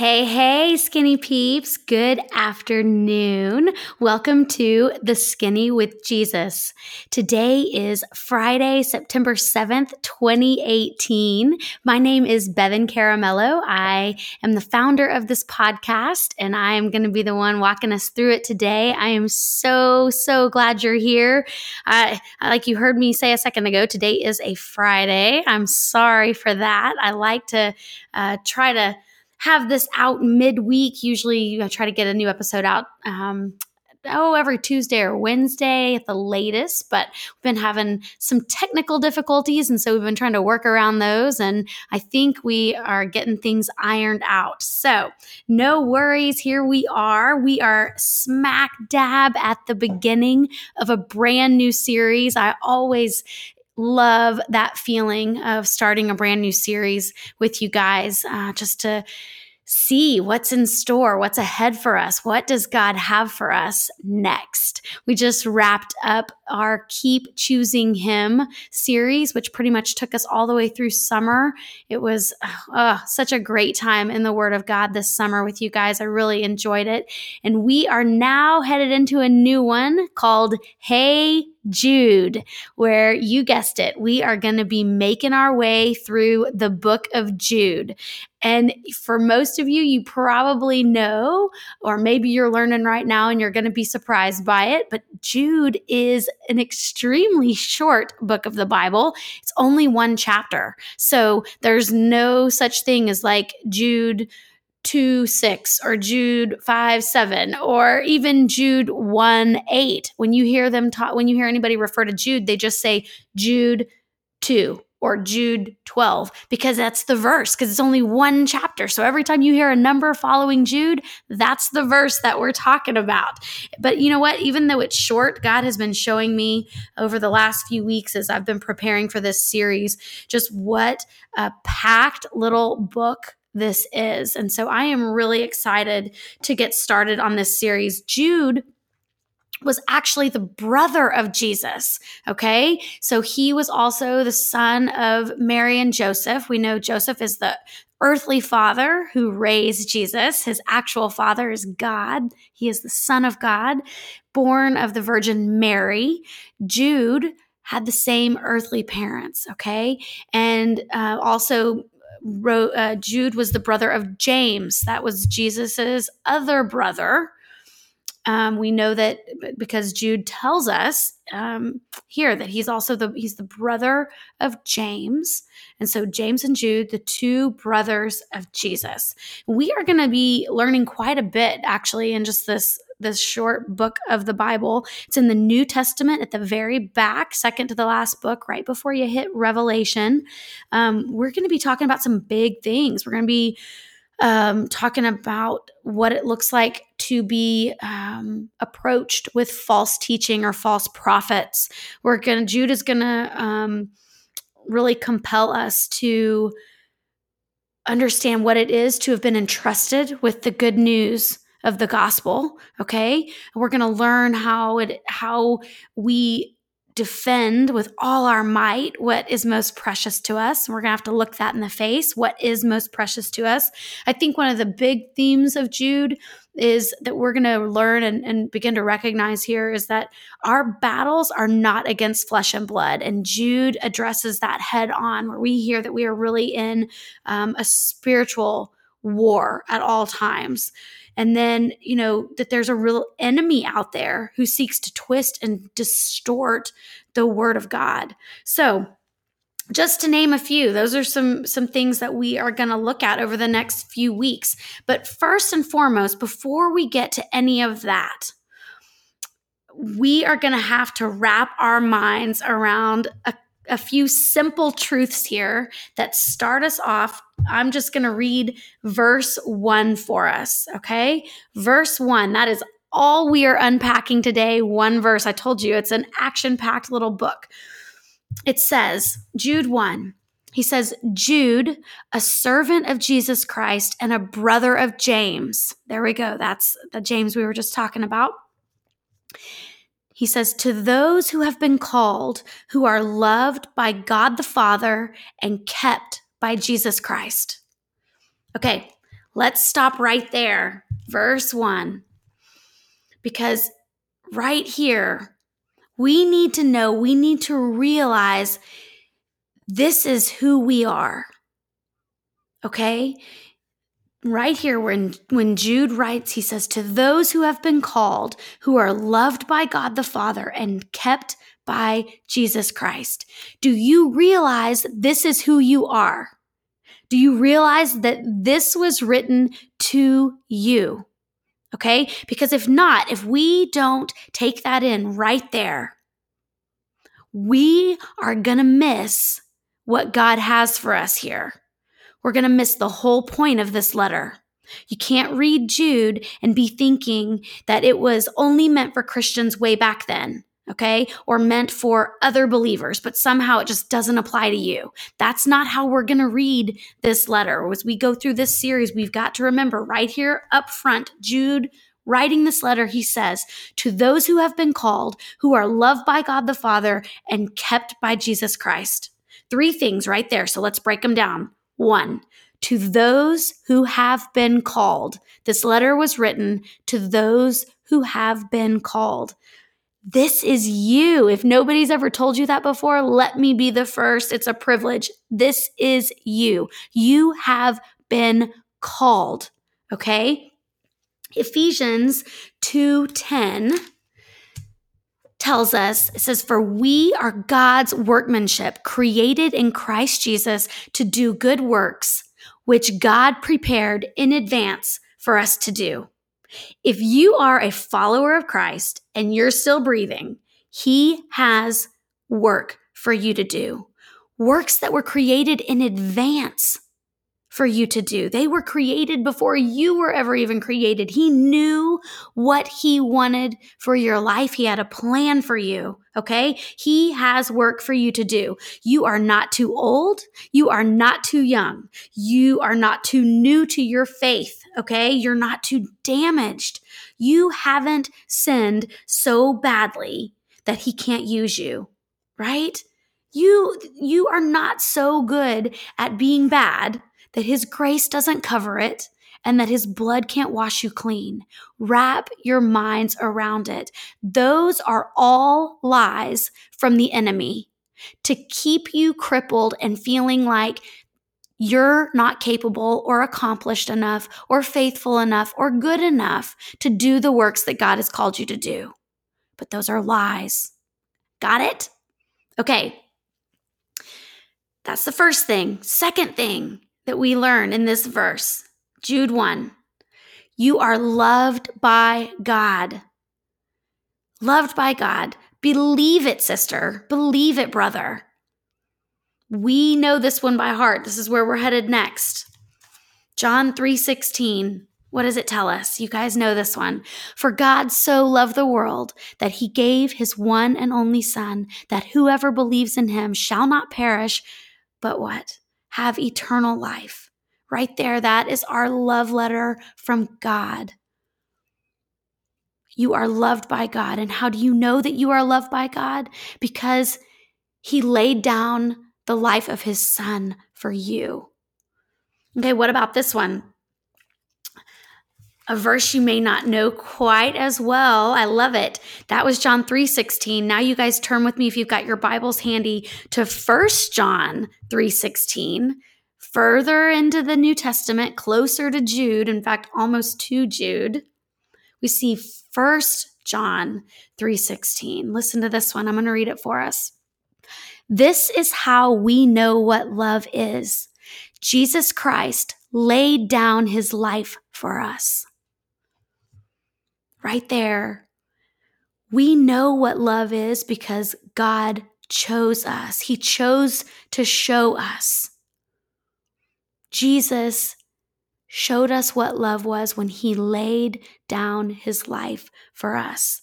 Hey, hey, skinny peeps. Good afternoon. Welcome to The Skinny with Jesus. Today is Friday, September 7th, 2018. My name is Bevan Caramello. I am the founder of this podcast, and I am going to be the one walking us through it today. I am so, so glad you're here. I, like you heard me say a second ago, today is a Friday. I'm sorry for that. I like to uh, try to have this out midweek. Usually, I try to get a new episode out. Um, oh, every Tuesday or Wednesday at the latest, but we've been having some technical difficulties. And so we've been trying to work around those. And I think we are getting things ironed out. So no worries. Here we are. We are smack dab at the beginning of a brand new series. I always love that feeling of starting a brand new series with you guys, uh, just to see what's in store, what's ahead for us. What does God have for us next? We just wrapped up our Keep Choosing Him series, which pretty much took us all the way through summer. It was uh, such a great time in the Word of God this summer with you guys. I really enjoyed it. And we are now headed into a new one called Hey Jude, where you guessed it, we are going to be making our way through the book of Jude. And for most of you, you probably know, or maybe you're learning right now and you're going to be surprised by it, but Jude is an extremely short book of the Bible. It's only one chapter. So there's no such thing as like Jude 2 6 or Jude 5 7 or even Jude 1 8. When you hear them talk, when you hear anybody refer to Jude, they just say Jude 2 or Jude 12 because that's the verse because it's only one chapter. So every time you hear a number following Jude, that's the verse that we're talking about. But you know what? Even though it's short, God has been showing me over the last few weeks as I've been preparing for this series just what a packed little book this is. And so I am really excited to get started on this series. Jude was actually the brother of Jesus. Okay. So he was also the son of Mary and Joseph. We know Joseph is the earthly father who raised Jesus. His actual father is God. He is the son of God, born of the Virgin Mary. Jude had the same earthly parents. Okay. And uh, also, wrote, uh, Jude was the brother of James. That was Jesus's other brother. Um, we know that because Jude tells us um, here that he's also the he's the brother of James, and so James and Jude, the two brothers of Jesus. We are going to be learning quite a bit actually in just this this short book of the Bible. It's in the New Testament at the very back, second to the last book, right before you hit Revelation. Um, we're going to be talking about some big things. We're going to be um, talking about what it looks like to be um, approached with false teaching or false prophets. We're going to, Jude is going to um, really compel us to understand what it is to have been entrusted with the good news of the gospel okay we're going to learn how it how we defend with all our might what is most precious to us. We're going to have to look that in the face. What is most precious to us? I think one of the big themes of Jude is that we're going to learn and, and, begin to recognize here is that our battles are not against flesh and blood. And Jude addresses that head on, where we hear that we are really in um, a spiritual war at all times and then you know that there's a real enemy out there who seeks to twist and distort the word of god. So just to name a few those are some some things that we are going to look at over the next few weeks. But first and foremost before we get to any of that we are going to have to wrap our minds around a a few simple truths here that start us off. I'm just going to read verse one for us. Okay. Verse one, that is all we are unpacking today. One verse. I told you it's an action packed little book. It says, Jude 1, he says, Jude, a servant of Jesus Christ and a brother of James. There we go. That's the James we were just talking about. He says, To those who have been called, who are loved by God the Father and kept by Jesus Christ. Okay, Let's stop right there. Verse 1. Because right here, we need to know, we need to realize this is who we are. Okay? Right here, when, when Jude writes, he says, To those who have been called, who are loved by God the Father and kept by Jesus Christ. Do you realize this is who you are? Do you realize that this was written to you? Okay? Because if not, if we don't take that in right there, we are going to miss what God has for us here. We're going to miss the whole point of this letter. You can't read Jude and be thinking that it was only meant for Christians way back then okay, or meant for other believers, but somehow it just doesn't apply to you. That's not how we're going to read this letter. As we go through this series, we've got to remember right here up front, Jude writing this letter, he says, To those who have been called, who are loved by God the Father and kept by Jesus Christ. Three things right there. So let's break them down. One, to those who have been called. This letter was written to those who have been called. This is you. If nobody's ever told you that before, let me be the first. It's a privilege. This is you. You have been called. Okay? Ephesians 2:10 tells us it says for we are God's workmanship created in Christ Jesus to do good works which God prepared in advance for us to do. If you are a follower of Christ and you're still breathing, He has work for you to do, works that were created in advance for you to do. They were created before you were ever even created. He knew what he wanted for your life. He had a plan for you. Okay. He has work for you to do. You are not too old. You are not too young. You are not too new to your faith. Okay. You're not too damaged. You haven't sinned so badly that he can't use you. Right? You, you are not so good at being bad that His grace doesn't cover it and that His blood can't wash you clean. Wrap your minds around it. Those are all lies from the enemy to keep you crippled and feeling like you're not capable or accomplished enough or faithful enough or good enough to do the works that God has called you to do. But those are lies. Got it? Okay. That's the first thing. Second thing, that we learn in this verse, Jude 1. You are loved by God. Loved by God. Believe it, sister. Believe it, brother. We know this one by heart. This is where we're headed next. John 3:16. What does it tell us? You guys know this one. For God so loved the world that he gave his one and only son that whoever believes in him shall not perish but what? Have eternal life. Right there, that is our love letter from God. You are loved by God. And how do you know that you are loved by God? Because He laid down the life of His Son for you. Okay, what about this one? A verse you may not know quite as well. I love it. That was John 3:16. Now you guys turn with me if you've got your Bibles handy to First John 3:16. Further into the New Testament, closer to Jude, in fact almost to Jude. We see First John 3:16. Listen to this one. I'm going to read it for us. This is how we know what love is. Jesus Christ laid down his life for us right there. We know what love is because God chose us. He chose to show us. Jesus showed us what love was when he laid down his life for us.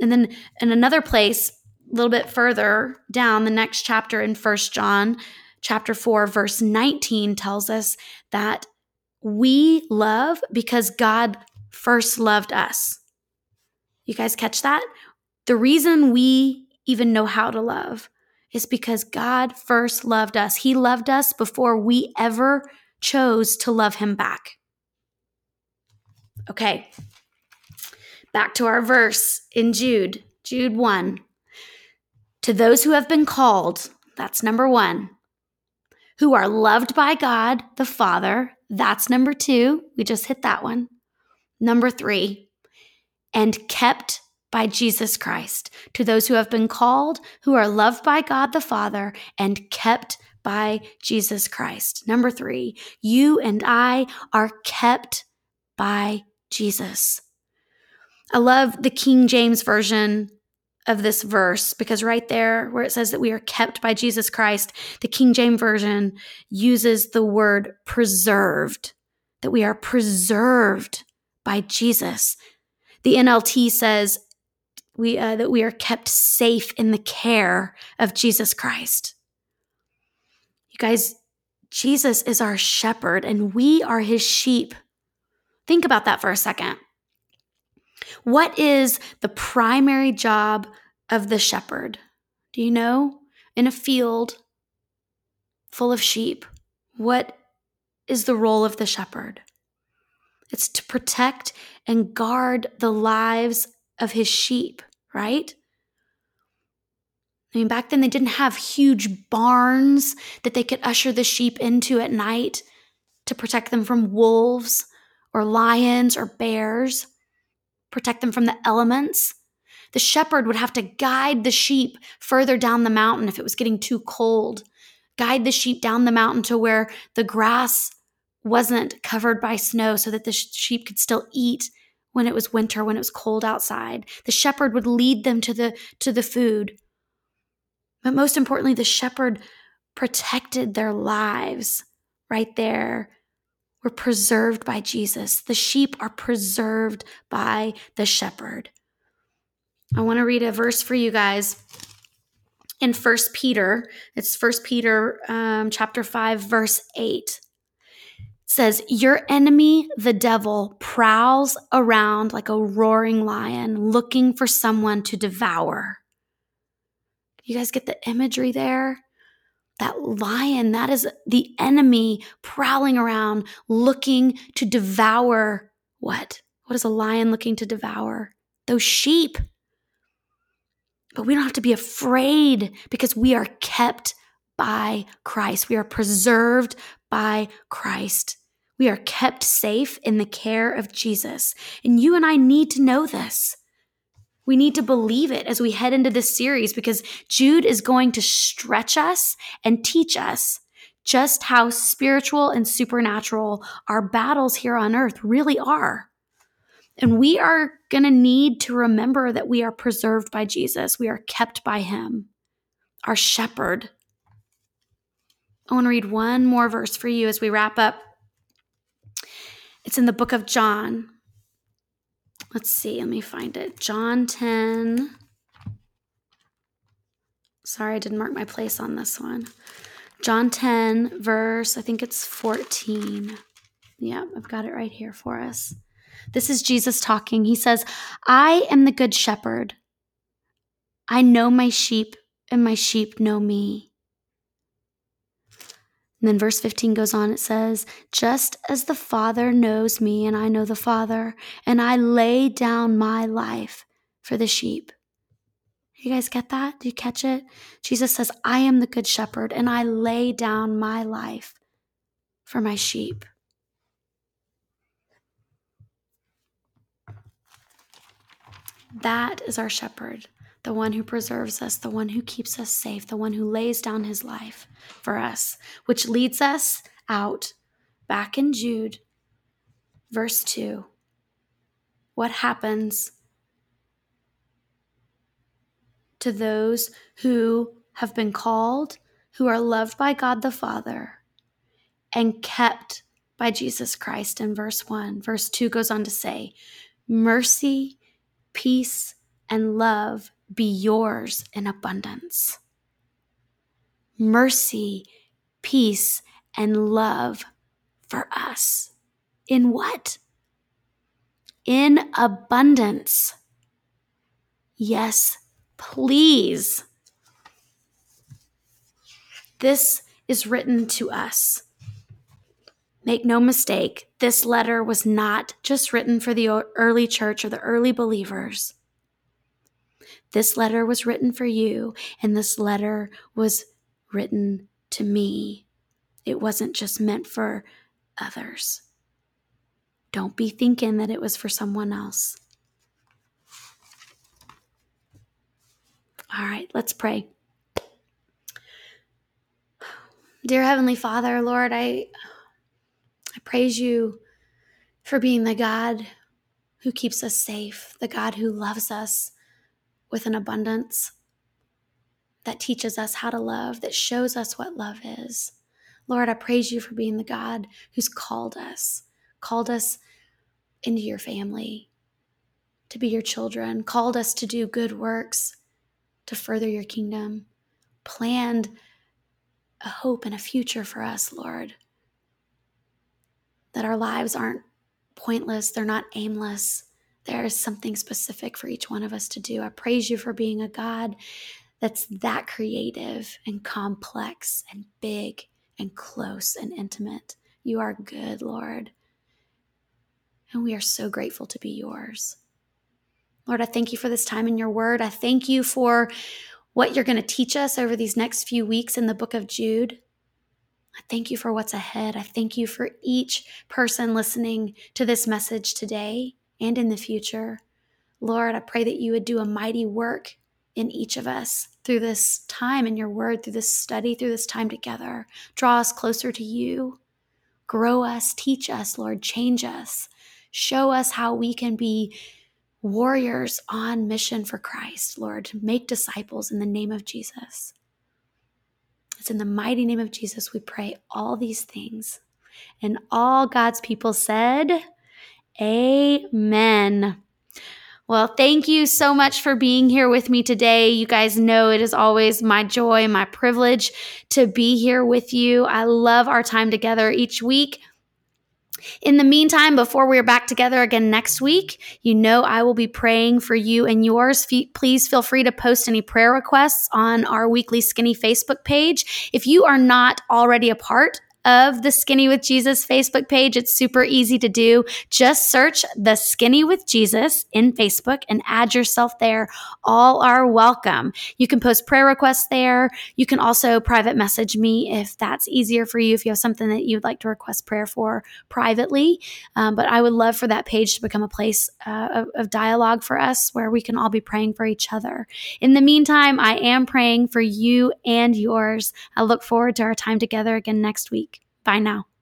And then in another place, a little bit further down, the next chapter in First John, chapter 4, verse 19 tells us that we love because God first loved us. You guys catch that? The reason we even know how to love is because God first loved us. He loved us before we ever chose to love him back. Okay, back to our verse in Jude, Jude 1. To those who have been called, that's number one, who are loved by God the Father, that's number two. We just hit that one. Number three, and kept by Jesus Christ. To those who have been called, who are loved by God the Father, and kept by Jesus Christ. Number three, you and I are kept by Jesus. I love the King James Version of this verse because right there where it says that we are kept by Jesus Christ, the King James Version uses the word preserved, that we are preserved by Jesus. The NLT says we uh, that we are kept safe in the care of Jesus Christ. You guys, Jesus is our shepherd and we are his sheep. Think about that for a second. What is the primary job of the shepherd? Do you know? In a field full of sheep, what is the role of the shepherd? It's to protect and guard the lives of his sheep, right? I mean, back then they didn't have huge barns that they could usher the sheep into at night to protect them from wolves or lions or bears, protect them from the elements. The shepherd would have to guide the sheep further down the mountain if it was getting too cold, guide the sheep down the mountain to where the grass wasn't covered by snow so that the sheep could still eat when it was winter when it was cold outside. The shepherd would lead them to the to the food. But most importantly the shepherd protected their lives right there. Were preserved by Jesus. The sheep are preserved by the shepherd. I want to read a verse for you guys in first peter. It's first peter um, chapter 5 verse 8 says, Your enemy, the devil, prowls around like a roaring lion looking for someone to devour. You guys get the imagery there? That lion, that is the enemy prowling around looking to devour what? What is a lion looking to devour? Those sheep. But we don't have to be afraid because we are kept by Christ. We are preserved by Christ. We are kept safe in the care of Jesus. And you and I need to know this. We need to believe it as we head into this series because Jude is going to stretch us and teach us just how spiritual and supernatural our battles here on earth really are. And we are going to need to remember that we are preserved by Jesus, we are kept by Him, our shepherd. I want to read one more verse for you as we wrap up. It's in the book of John. Let's see, let me find it. John 10. Sorry, I didn't mark my place on this one. John 10, verse, I think it's 14. Yeah, I've got it right here for us. This is Jesus talking. He says, I am the good shepherd. I know my sheep, and my sheep know me. And then verse 15 goes on, it says, Just as the Father knows me, and I know the Father, and I lay down my life for the sheep. You guys get that? Do you catch it? Jesus says, I am the good shepherd, and I lay down my life for my sheep. That is our shepherd the one who preserves us, the one who keeps us safe, the one who lays down his life for us, which leads us out back in Jude, verse 2. What happens to those who have been called, who are loved by God the Father, and kept by Jesus Christ in verse 1? Verse 2 goes on to say, Mercy, peace, and love be yours in abundance. Mercy, peace, and love for us. In what? In abundance. Yes, please. This is written to us. Make no mistake, this letter was not just written for the early church or the early believers. This letter was written for you, and this letter was written to me. It wasn't just meant for others. Don't be thinking that it was for someone else. All right, let's pray. Dear Heavenly Father, Lord, I I praise you for being the God who keeps us safe, the God who loves us with an abundance that teaches us how to love, that shows us what love is. Lord, I praise you for being the God who's called us, called us into your family, to be your children, called us to do good works, to further your kingdom, planned a hope and a future for us, Lord that our lives aren't pointless, they're not aimless. There is something specific for each one of us to do. I praise you for being a God that's that creative and complex and big and close and intimate. You are good, Lord. And we are so grateful to be yours. Lord, I thank you for this time in your word. I thank you for what you're going to teach us over these next few weeks in the book of Jude. I thank you for what's ahead. I thank you for each person listening to this message today and in the future. Lord, I pray that you would do a mighty work in each of us through this time in your word, through this study, through this time together. Draw us closer to you. Grow us, teach us, Lord, change us. Show us how we can be warriors on mission for Christ, Lord, make disciples in the name of Jesus. It's in the mighty name of Jesus we pray all these things. And all God's people said, Amen. Well, thank you so much for being here with me today. You guys know it is always my joy, my privilege to be here with you. I love our time together each week. In the meantime, before we're back together again next week, you know I will be praying for you and yours. Please feel free to post any prayer requests on our weekly skinny Facebook page. If you are not already a part of the Skinny with Jesus Facebook page. It's super easy to do. Just search the Skinny with Jesus in Facebook and add yourself there. All are welcome. You can post prayer requests there. You can also private message me if that's easier for you, if you have something that you'd like to request prayer for privately. Um, but I would love for that page to become a place uh, of, of dialogue for us where we can all be praying for each other. In the meantime, I am praying for you and yours. I look forward to our time together again next week. Bye now.